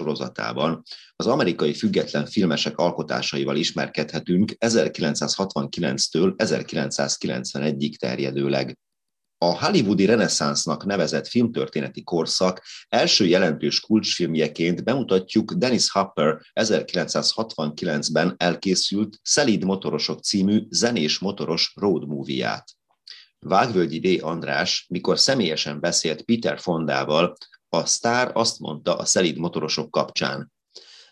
Sorozatában az amerikai független filmesek alkotásaival ismerkedhetünk 1969-től 1991-ig terjedőleg. A hollywoodi reneszánsznak nevezett filmtörténeti korszak első jelentős kulcsfilmjeként bemutatjuk Dennis Hopper 1969-ben elkészült Szelíd motorosok című zenés motoros road movie-ját. Vágvölgyi D. András, mikor személyesen beszélt Peter Fondával, a sztár azt mondta a szelíd motorosok kapcsán.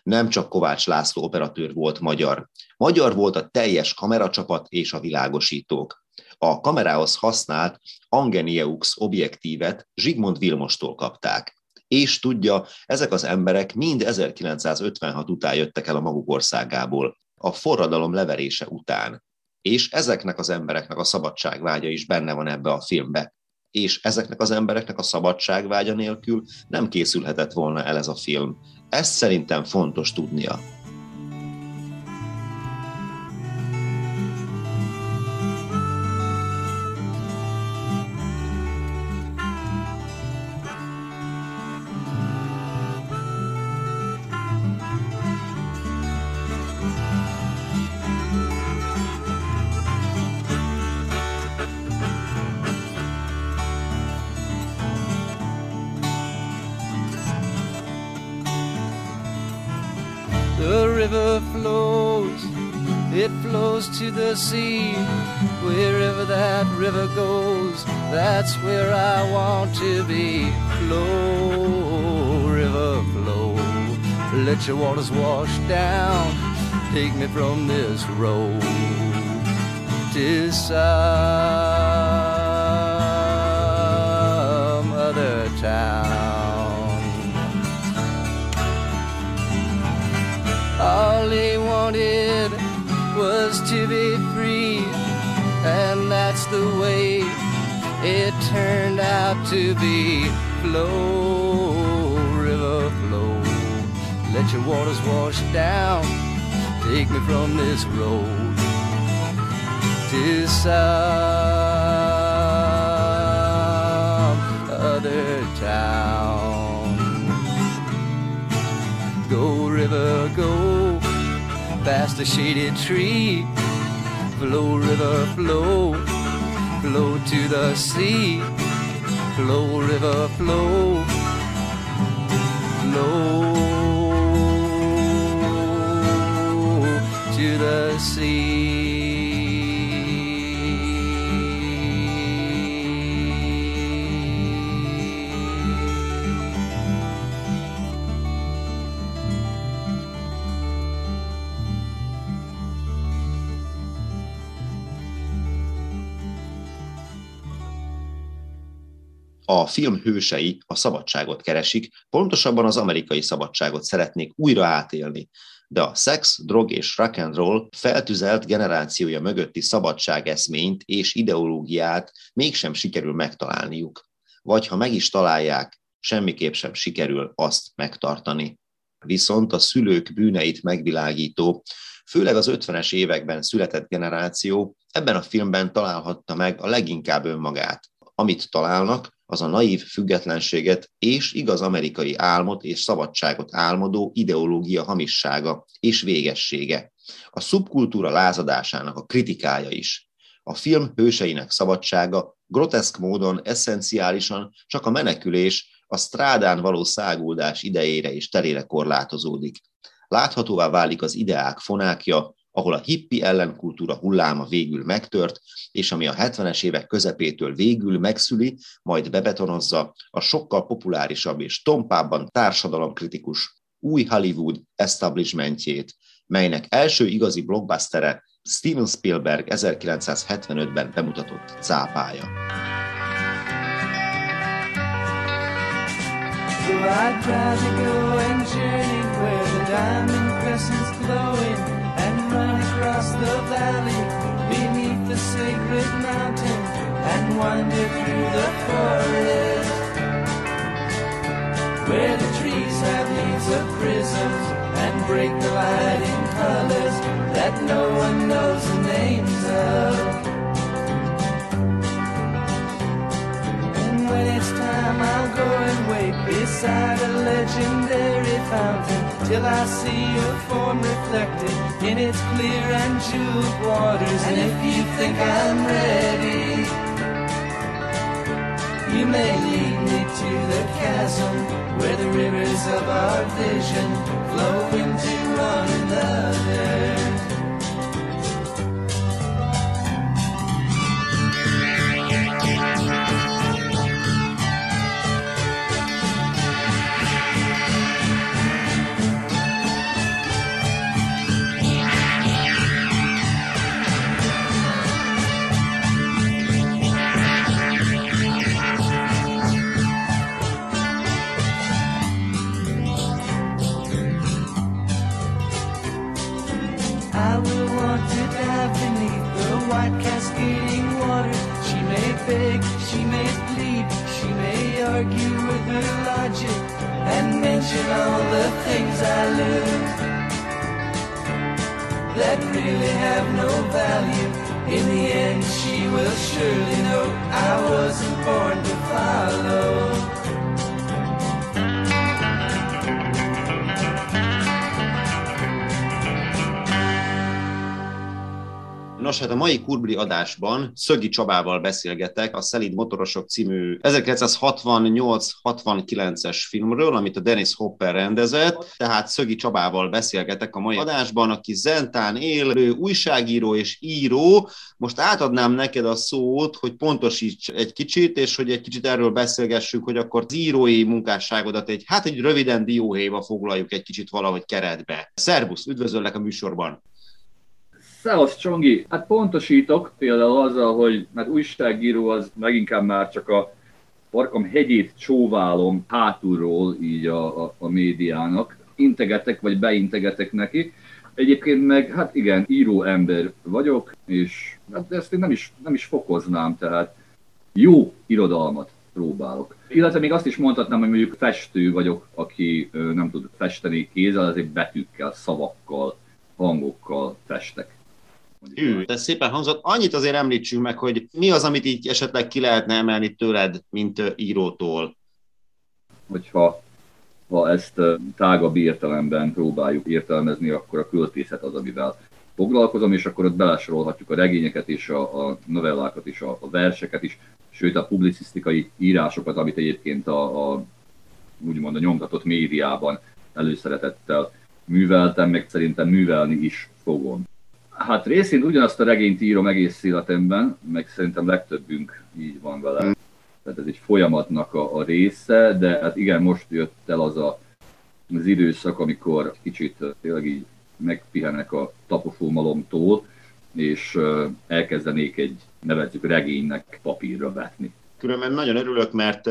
Nem csak Kovács László operatőr volt magyar. Magyar volt a teljes kameracsapat és a világosítók. A kamerához használt Angenieux objektívet Zsigmond Vilmostól kapták. És tudja, ezek az emberek mind 1956 után jöttek el a maguk országából, a forradalom leverése után. És ezeknek az embereknek a szabadságvágya is benne van ebbe a filmbe és ezeknek az embereknek a szabadságvágya nélkül nem készülhetett volna el ez a film. Ezt szerintem fontos tudnia. To the sea. Wherever that river goes, that's where I want to be. Flow, river, flow. Let your waters wash down. Take me from this road to some other town. All he wanted was to be free, and that's the way it turned out to be. Flow, river, flow, let your waters wash down, take me from this road to some other town. Go, river, go past the shaded tree. Flow, river, flow, flow to the sea. Flow, river, flow, flow to the sea. A film hősei a szabadságot keresik, pontosabban az amerikai szabadságot szeretnék újra átélni. De a szex, drog és rock and roll feltüzelt generációja mögötti szabadságeszményt és ideológiát mégsem sikerül megtalálniuk. Vagy ha meg is találják, semmiképp sem sikerül azt megtartani. Viszont a szülők bűneit megvilágító, főleg az 50-es években született generáció ebben a filmben találhatta meg a leginkább önmagát. Amit találnak, az a naív függetlenséget és igaz amerikai álmot és szabadságot álmodó ideológia hamissága és végessége. A szubkultúra lázadásának a kritikája is. A film hőseinek szabadsága groteszk módon eszenciálisan csak a menekülés, a strádán való száguldás idejére és terére korlátozódik. Láthatóvá válik az ideák fonákja, ahol a hippi ellenkultúra hulláma végül megtört, és ami a 70-es évek közepétől végül megszüli, majd bebetonozza a sokkal populárisabb és tompábban társadalomkritikus új Hollywood establishmentjét, melynek első igazi blockbustere Steven Spielberg 1975-ben bemutatott cápája. So I'd rather go and journey where the diamond crescent's glowing across the valley beneath the sacred mountain and wander through the forest. Where the trees have leaves of prisms and break the light in colors till I see your form reflected in its clear and jeweled waters. And if you think I'm ready, you may lead me to the chasm where the rivers of our vision flow into one another. cascading water. She may beg, she may plead, she may argue with her logic and mention all the things I lose that really have no value. In the end, she will surely know I wasn't born to follow. Nos, hát a mai Kurbli adásban Szögi Csabával beszélgetek a Szelid Motorosok című 1968-69-es filmről, amit a Dennis Hopper rendezett, tehát Szögi Csabával beszélgetek a mai adásban, aki Zentán élő újságíró és író. Most átadnám neked a szót, hogy pontosíts egy kicsit, és hogy egy kicsit erről beszélgessünk, hogy akkor az írói munkásságodat egy, hát egy röviden dióhéjba foglaljuk egy kicsit valahogy keretbe. Szerbusz, üdvözöllek a műsorban! Szevasz Csongi! Hát pontosítok például azzal, hogy mert újságíró az meginkább már csak a parkam hegyét csóválom hátulról így a, a, a médiának. Integetek, vagy beintegetek neki. Egyébként meg, hát igen, író ember vagyok, és hát ezt én nem is, nem is fokoznám, tehát jó irodalmat próbálok. Illetve még azt is mondhatnám, hogy mondjuk festő vagyok, aki nem tud festeni kézzel, azért betűkkel, szavakkal, hangokkal festek. Hű, de szépen hangzott. Annyit azért említsünk meg, hogy mi az, amit így esetleg ki lehetne emelni tőled, mint írótól? Hogyha ha ezt tágabb értelemben próbáljuk értelmezni, akkor a költészet az, amivel foglalkozom, és akkor ott belesorolhatjuk a regényeket és a, a novellákat és a, a verseket is, sőt a publicisztikai írásokat, amit egyébként a, a úgymond a nyomtatott médiában előszeretettel műveltem, meg szerintem művelni is fogom. Hát részint ugyanazt a regényt írom egész életemben, meg szerintem legtöbbünk így van vele. Mm. Tehát ez egy folyamatnak a, a része, de hát igen, most jött el az a, az időszak, amikor kicsit tényleg így megpihenek a taposómalomtól, és elkezdenék egy, nevezzük regénynek papírra vetni. Különben nagyon örülök, mert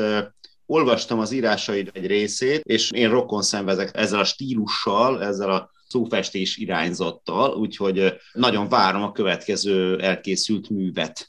olvastam az írásaid egy részét, és én rokon szenvezek ezzel a stílussal, ezzel a szófestés irányzattal, úgyhogy nagyon várom a következő elkészült művet.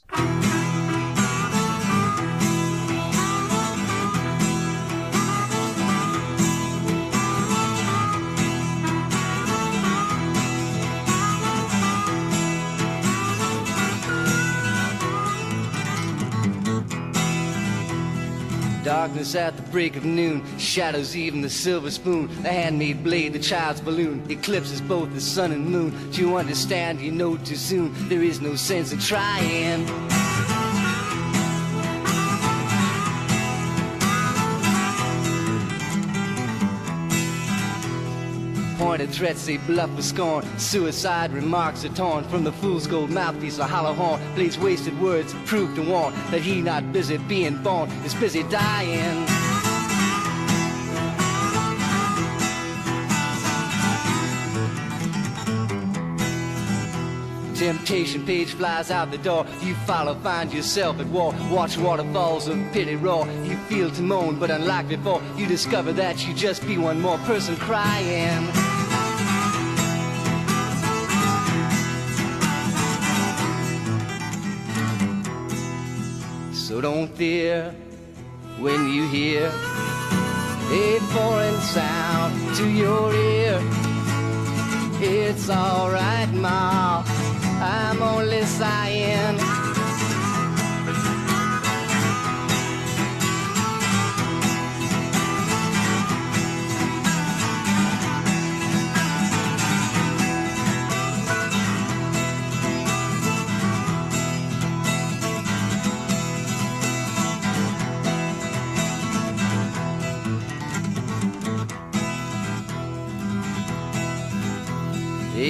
Darkness at the break of noon, shadows even the silver spoon, the handmade blade, the child's balloon, eclipses both the sun and moon. Do you understand? You know too soon. There is no sense in trying. Light-hearted threats they bluff with scorn. Suicide remarks are torn from the fool's gold mouthpiece, a hollow horn. Bleeds wasted words, proof to warn that he not busy being born is busy dying. Temptation page flies out the door. You follow, find yourself at war. Watch waterfalls of pity roar. You feel to moan, but unlike before, you discover that you just be one more person crying. So don't fear when you hear a foreign sound to your ear. It's alright, Ma. I'm only sighing.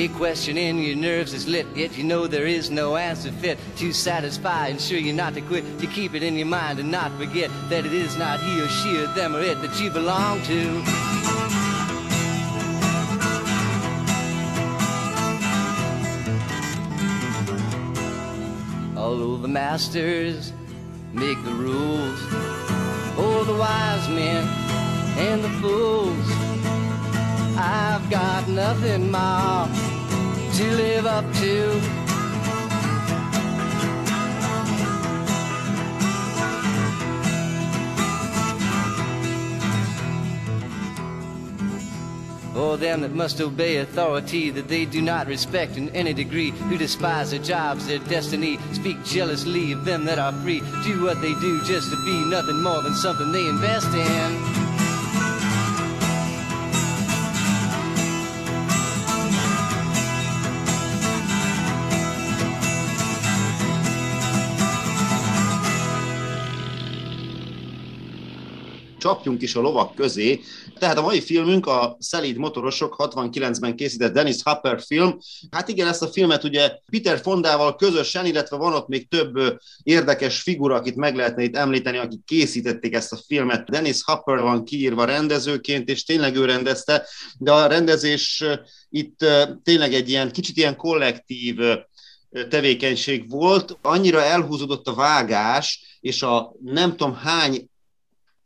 A question in your nerves is lit, yet you know there is no answer fit to satisfy. Ensure you not to quit, to keep it in your mind and not forget that it is not he or she or them or it that you belong to. Although the masters make the rules, oh, the wise men and the fools. I've got nothing more to live up to. Or them that must obey authority that they do not respect in any degree, who despise their jobs, their destiny, speak jealously of them that are free, do what they do just to be nothing more than something they invest in. Csapjunk is a lovak közé. Tehát a mai filmünk a Szelíd motorosok 69-ben készített Dennis Hopper film. Hát igen, ezt a filmet ugye Peter Fondával közösen, illetve van ott még több érdekes figura, akit meg lehetne itt említeni, akik készítették ezt a filmet. Dennis Hopper van kiírva rendezőként, és tényleg ő rendezte, de a rendezés itt tényleg egy ilyen kicsit ilyen kollektív tevékenység volt. Annyira elhúzódott a vágás, és a nem tudom hány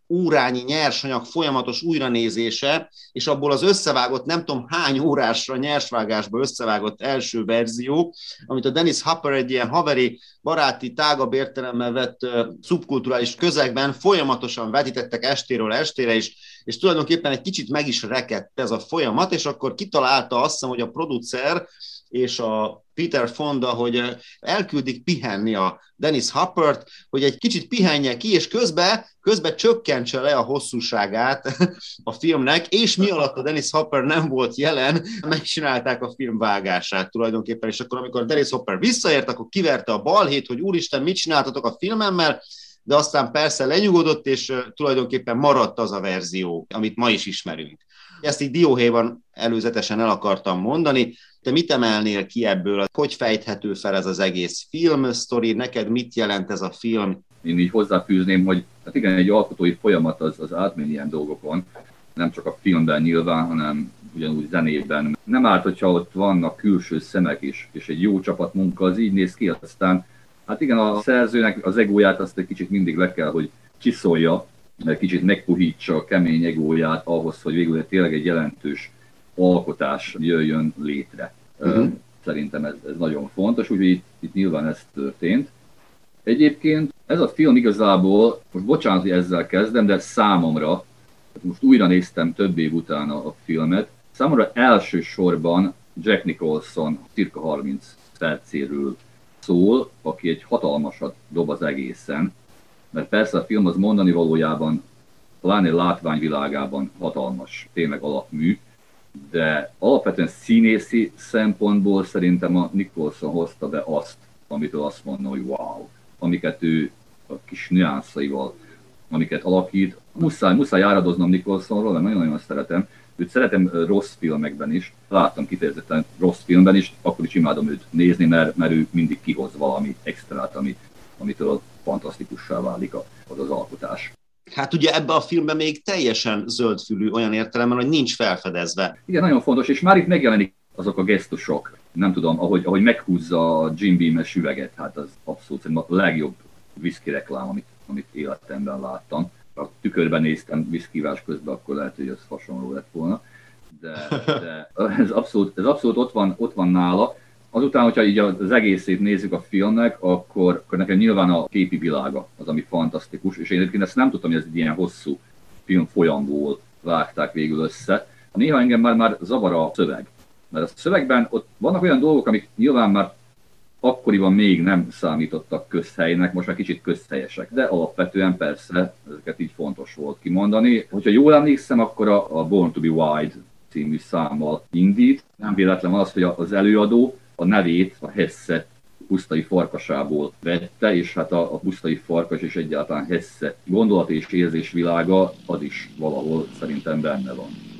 órányi nyersanyag folyamatos újranézése, és abból az összevágott nem tudom hány órásra nyersvágásba összevágott első verzió, amit a Dennis Hopper egy ilyen haveri, baráti, tágabb értelemmel vett uh, szubkulturális közegben folyamatosan vetítettek estéről estére, és, és tulajdonképpen egy kicsit meg is rekedt ez a folyamat, és akkor kitalálta azt hiszem, hogy a producer és a Peter Fonda, hogy elküldik pihenni a Dennis Hoppert, hogy egy kicsit pihenje ki, és közben, közben csökkentse le a hosszúságát a filmnek, és mi alatt a Dennis Hopper nem volt jelen, megcsinálták a film vágását tulajdonképpen, és akkor amikor Dennis Hopper visszaért, akkor kiverte a balhét, hogy úristen, mit csináltatok a filmemmel, de aztán persze lenyugodott, és tulajdonképpen maradt az a verzió, amit ma is ismerünk. Ezt így dióhéjban előzetesen el akartam mondani. Te mit emelnél ki ebből? Hogy fejthető fel ez az egész film sztori? Neked mit jelent ez a film? Én így hozzáfűzném, hogy hát igen, egy alkotói folyamat az, az átmegy ilyen dolgokon, nem csak a filmben nyilván, hanem ugyanúgy zenében. Nem árt, hogyha ott vannak külső szemek is, és egy jó csapatmunka az így néz ki, aztán hát igen, a szerzőnek az egóját azt egy kicsit mindig le kell, hogy csiszolja, kicsit megpuhítsa a kemény egóját ahhoz, hogy végül tényleg egy jelentős alkotás jöjjön létre. Uh-huh. Szerintem ez, ez nagyon fontos, úgyhogy itt, itt nyilván ez történt. Egyébként ez a film igazából, most bocsánat, hogy ezzel kezdem, de számomra, most újra néztem több év után a, a filmet, számomra elsősorban Jack Nicholson cirka 30 percéről szól, aki egy hatalmasat dob az egészen, mert persze a film az mondani valójában, pláne látványvilágában hatalmas, tényleg alapmű, de alapvetően színészi szempontból szerintem a Nicholson hozta be azt, amitől azt mondom, hogy wow, amiket ő a kis nüanszaival, amiket alakít. Muszáj, muszáj áradoznom Nicholsonról, mert nagyon-nagyon szeretem, Őt szeretem rossz filmekben is, láttam kifejezetten rossz filmben is, akkor is imádom őt nézni, mert, mert ő mindig kihoz valami extrát, ami, amitől fantasztikussá válik az az alkotás. Hát ugye ebbe a filmben még teljesen zöldfülű olyan értelemben, hogy nincs felfedezve. Igen, nagyon fontos, és már itt megjelenik azok a gesztusok, nem tudom, ahogy, ahogy meghúzza a Jim Beam-es üveget, hát az abszolút a legjobb whisky reklám, amit, amit életemben láttam. A tükörben néztem viszkívás közben, akkor lehet, hogy ez hasonló lett volna. De, de ez, abszolút, ez abszolút ott van, ott van nála. Azután, hogyha így az egészét nézzük a filmnek, akkor, akkor nekem nyilván a képi világa az, ami fantasztikus, és én egyébként ezt nem tudtam, hogy ez egy ilyen hosszú film folyamból vágták végül össze. Néha engem már, már zavar a szöveg. Mert a szövegben ott vannak olyan dolgok, amik nyilván már akkoriban még nem számítottak közhelynek, most már kicsit közhelyesek, de alapvetően persze ezeket így fontos volt kimondani. Hogyha jól emlékszem, akkor a, Born to be Wild című számmal indít. Nem véletlen az, hogy az előadó a nevét a Hesse pusztai farkasából vette, és hát a, a pusztai farkas és egyáltalán Hesse gondolat és érzés világa az is valahol szerintem benne van.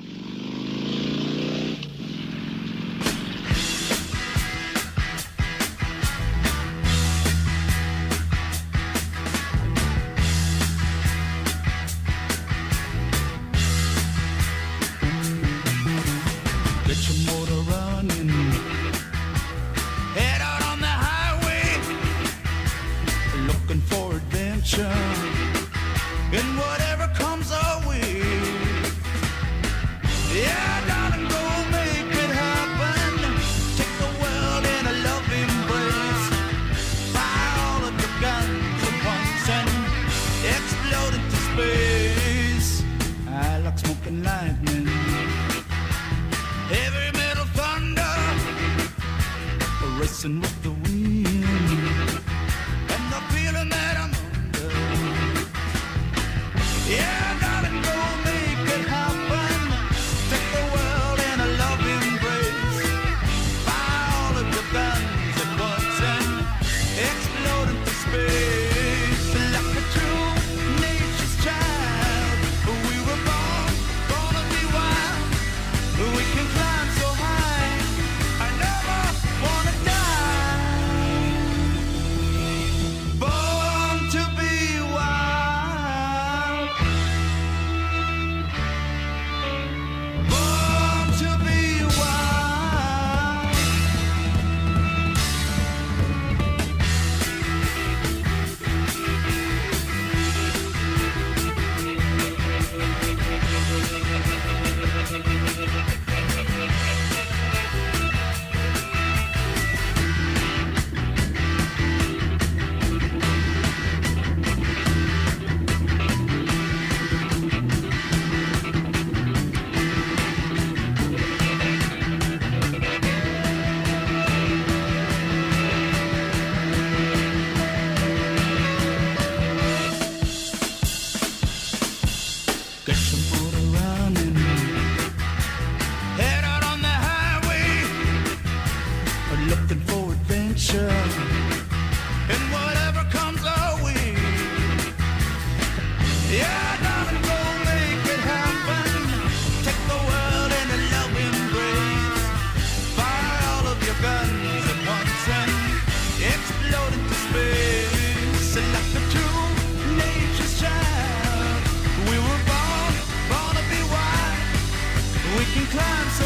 climb.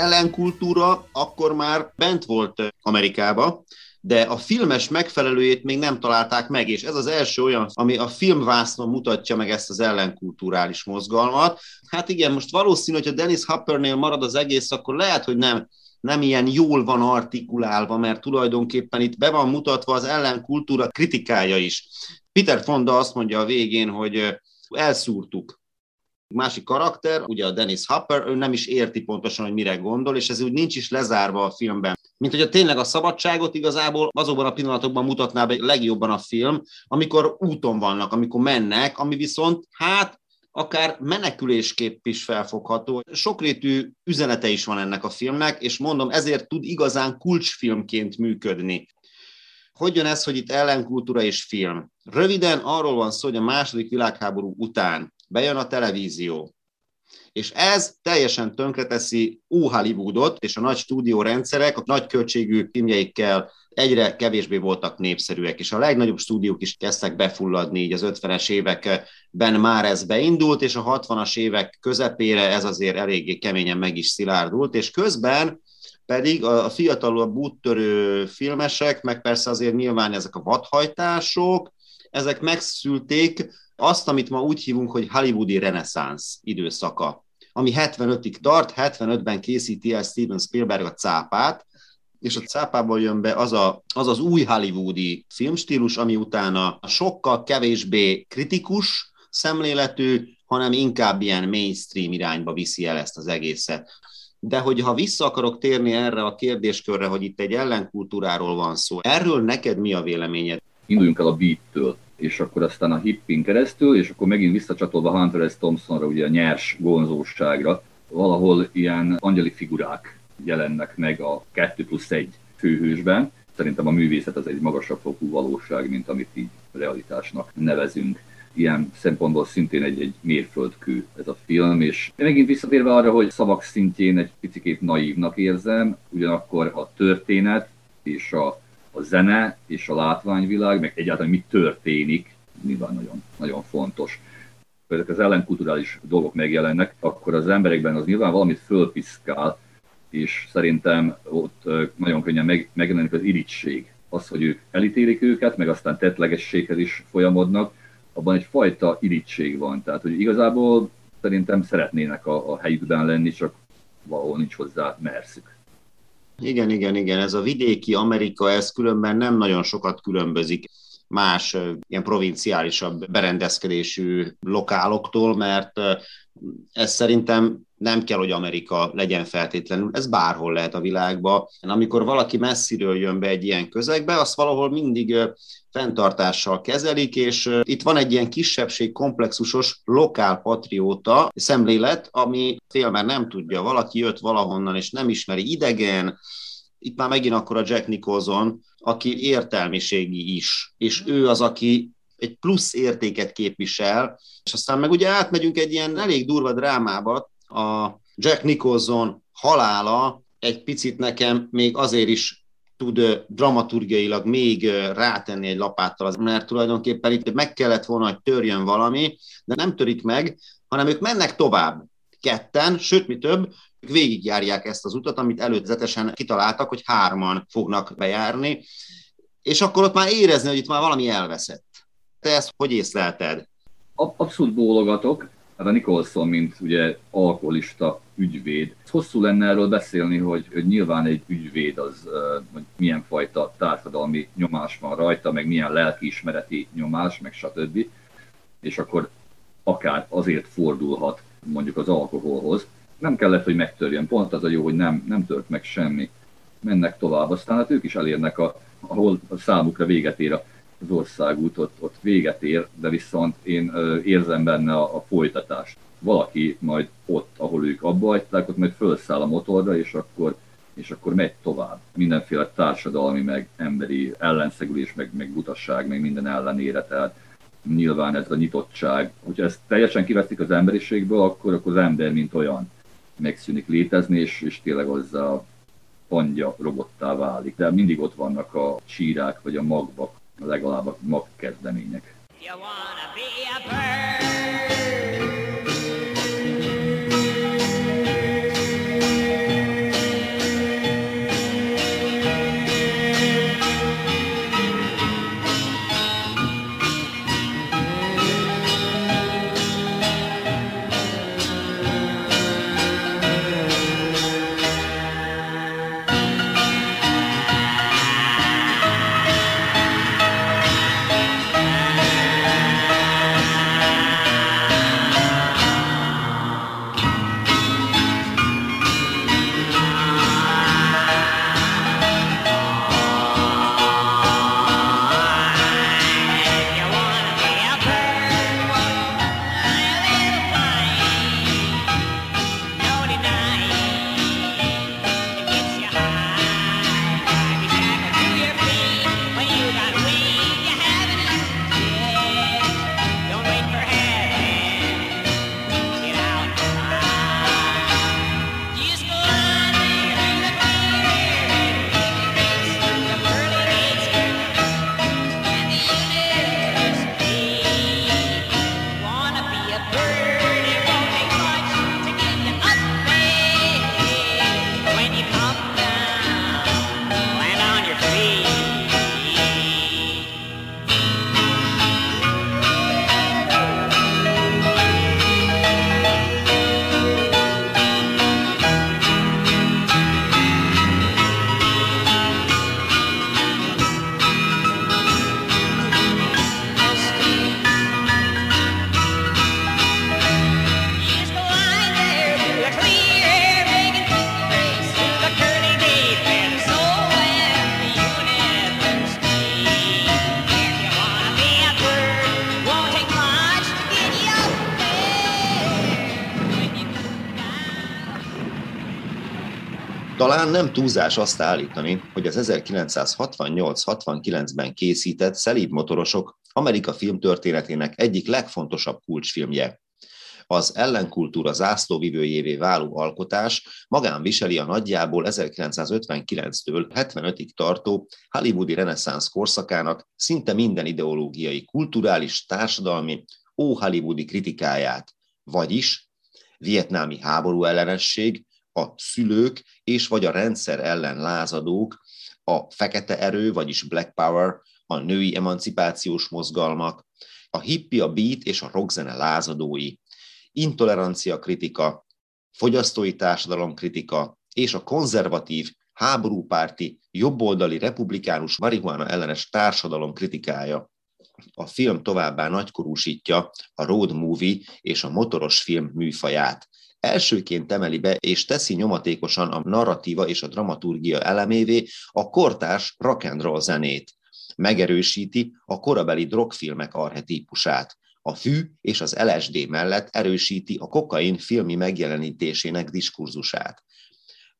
Ellenkultúra akkor már bent volt Amerikába, de a filmes megfelelőjét még nem találták meg, és ez az első olyan, ami a filmvásznon mutatja meg ezt az ellenkulturális mozgalmat. Hát igen, most valószínű, hogy a Dennis Hoppernél marad az egész, akkor lehet, hogy nem nem ilyen jól van artikulálva, mert tulajdonképpen itt be van mutatva az ellenkultúra kritikája is. Peter Fonda azt mondja a végén, hogy elszúrtuk. Másik karakter, ugye a Dennis Hopper, ő nem is érti pontosan, hogy mire gondol, és ez úgy nincs is lezárva a filmben. Mint hogy a tényleg a szabadságot igazából azokban a pillanatokban mutatná be legjobban a film, amikor úton vannak, amikor mennek, ami viszont hát akár menekülésképp is felfogható. Sokrétű üzenete is van ennek a filmnek, és mondom, ezért tud igazán kulcsfilmként működni. Hogy jön ez, hogy itt ellenkultúra és film? Röviden arról van szó, hogy a második világháború után bejön a televízió, és ez teljesen tönkreteszi ó Hollywoodot, és a nagy stúdiórendszerek, a nagy költségű filmjeikkel egyre kevésbé voltak népszerűek, és a legnagyobb stúdiók is kezdtek befulladni, így az 50-es években már ez beindult, és a 60-as évek közepére ez azért eléggé keményen meg is szilárdult, és közben pedig a fiatalabb úttörő filmesek, meg persze azért nyilván ezek a vadhajtások, ezek megszülték azt, amit ma úgy hívunk, hogy hollywoodi reneszánsz időszaka, ami 75-ig tart, 75-ben készíti el Steven Spielberg a cápát, és a cápából jön be az, a, az az új hollywoodi filmstílus, ami utána sokkal kevésbé kritikus szemléletű, hanem inkább ilyen mainstream irányba viszi el ezt az egészet. De hogyha vissza akarok térni erre a kérdéskörre, hogy itt egy ellenkultúráról van szó, erről neked mi a véleményed? Induljunk el a beat-től és akkor aztán a hippin keresztül, és akkor megint visszacsatolva Hunter S. Thompsonra, ugye a nyers gonzóságra, valahol ilyen angyali figurák jelennek meg a 2 plusz 1 főhősben. Szerintem a művészet az egy magasabb fokú valóság, mint amit így realitásnak nevezünk. Ilyen szempontból szintén egy, egy mérföldkő ez a film, és megint visszatérve arra, hogy szavak szintjén egy picit naívnak érzem, ugyanakkor a történet és a a zene és a látványvilág, meg egyáltalán mi történik, nyilván nagyon, nagyon fontos. Ha ezek az ellenkulturális dolgok megjelennek, akkor az emberekben az nyilván valamit fölpiszkál, és szerintem ott nagyon könnyen meg, megjelenik az irigység. Az, hogy ők elítélik őket, meg aztán tettlegességhez is folyamodnak, abban egy fajta irigység van. Tehát, hogy igazából szerintem szeretnének a, a helyükben lenni, csak valahol nincs hozzá merszük. Igen, igen, igen, ez a vidéki Amerika, ez különben nem nagyon sokat különbözik más ilyen provinciálisabb berendezkedésű lokáloktól, mert ez szerintem nem kell, hogy Amerika legyen feltétlenül, ez bárhol lehet a világban. Amikor valaki messziről jön be egy ilyen közegbe, azt valahol mindig fenntartással kezelik, és itt van egy ilyen kisebbség komplexusos lokál patrióta szemlélet, ami félmer nem tudja, valaki jött valahonnan, és nem ismeri idegen, itt már megint akkor a Jack Nicholson, aki értelmiségi is, és ő az, aki egy plusz értéket képvisel, és aztán meg ugye átmegyünk egy ilyen elég durva drámába, a Jack Nicholson halála egy picit nekem még azért is tud dramaturgiailag még rátenni egy lapáttal, mert tulajdonképpen itt meg kellett volna, hogy törjön valami, de nem törik meg, hanem ők mennek tovább ketten, sőt, mi több, ők végigjárják ezt az utat, amit előzetesen kitaláltak, hogy hárman fognak bejárni, és akkor ott már érezni, hogy itt már valami elveszett. Te ezt hogy észlelted? Abszolút bólogatok. Hát a Nicholson, mint ugye alkoholista ügyvéd. Hosszú lenne erről beszélni, hogy, hogy nyilván egy ügyvéd az, hogy milyen fajta társadalmi nyomás van rajta, meg milyen lelkiismereti nyomás, meg stb. És akkor akár azért fordulhat mondjuk az alkoholhoz. Nem kellett, hogy megtörjön. Pont az a jó, hogy nem, nem tört meg semmi. Mennek tovább. Aztán hát ők is elérnek, a, ahol a számukra véget ér az országút, ott, ott véget ér, de viszont én érzem benne a, a folytatást. Valaki majd ott, ahol ők abba hagyták, ott majd felszáll a motorra, és akkor és akkor megy tovább. Mindenféle társadalmi, meg emberi ellenszegülés, meg, meg butasság, meg minden ellenére. Tehát nyilván ez a nyitottság. Hogyha ezt teljesen kiveszik az emberiségből, akkor, akkor az ember, mint olyan megszűnik létezni, és, és tényleg az a pangya robottá válik. De mindig ott vannak a csírák, vagy a magvak, legalább a magkezdemények. You wanna be a bird. Talán nem túlzás azt állítani, hogy az 1968-69-ben készített szelíd motorosok Amerika filmtörténetének egyik legfontosabb kulcsfilmje. Az ellenkultúra zászlóvivőjévé váló alkotás magán viseli a nagyjából 1959-től 75-ig tartó hollywoodi reneszánsz korszakának szinte minden ideológiai, kulturális, társadalmi, ó-hollywoodi kritikáját, vagyis vietnámi háború ellenesség, a szülők és vagy a rendszer ellen lázadók, a fekete erő, vagyis Black Power, a női emancipációs mozgalmak, a hippi, a beat és a rockzene lázadói, intolerancia kritika, fogyasztói társadalom kritika és a konzervatív, háborúpárti, jobboldali republikánus marihuana ellenes társadalom kritikája. A film továbbá nagykorúsítja a road movie és a motoros film műfaját, elsőként emeli be és teszi nyomatékosan a narratíva és a dramaturgia elemévé a kortárs rock and roll zenét. Megerősíti a korabeli drogfilmek arhetípusát. A fű és az LSD mellett erősíti a kokain filmi megjelenítésének diskurzusát.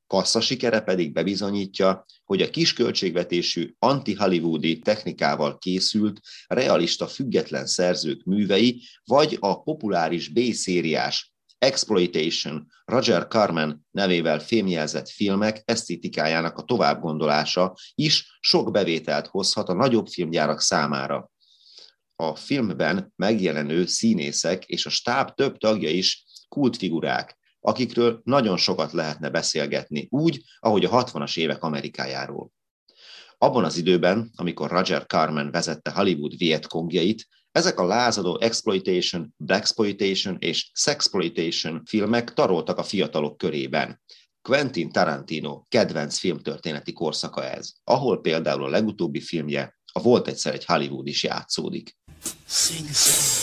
Kassza sikere pedig bebizonyítja, hogy a kisköltségvetésű anti-hollywoodi technikával készült, realista független szerzők művei, vagy a populáris B-szériás Exploitation, Roger Carmen nevével fémjelzett filmek esztétikájának a továbbgondolása is sok bevételt hozhat a nagyobb filmgyárak számára. A filmben megjelenő színészek és a stáb több tagja is kultfigurák, akikről nagyon sokat lehetne beszélgetni, úgy, ahogy a 60-as évek Amerikájáról. Abban az időben, amikor Roger Carmen vezette Hollywood Vietcongjait, ezek a lázadó exploitation, blaxploitation és sexploitation filmek taroltak a fiatalok körében. Quentin Tarantino kedvenc filmtörténeti korszaka ez, ahol például a legutóbbi filmje, a Volt egyszer egy Hollywood is játszódik. Sing, sing.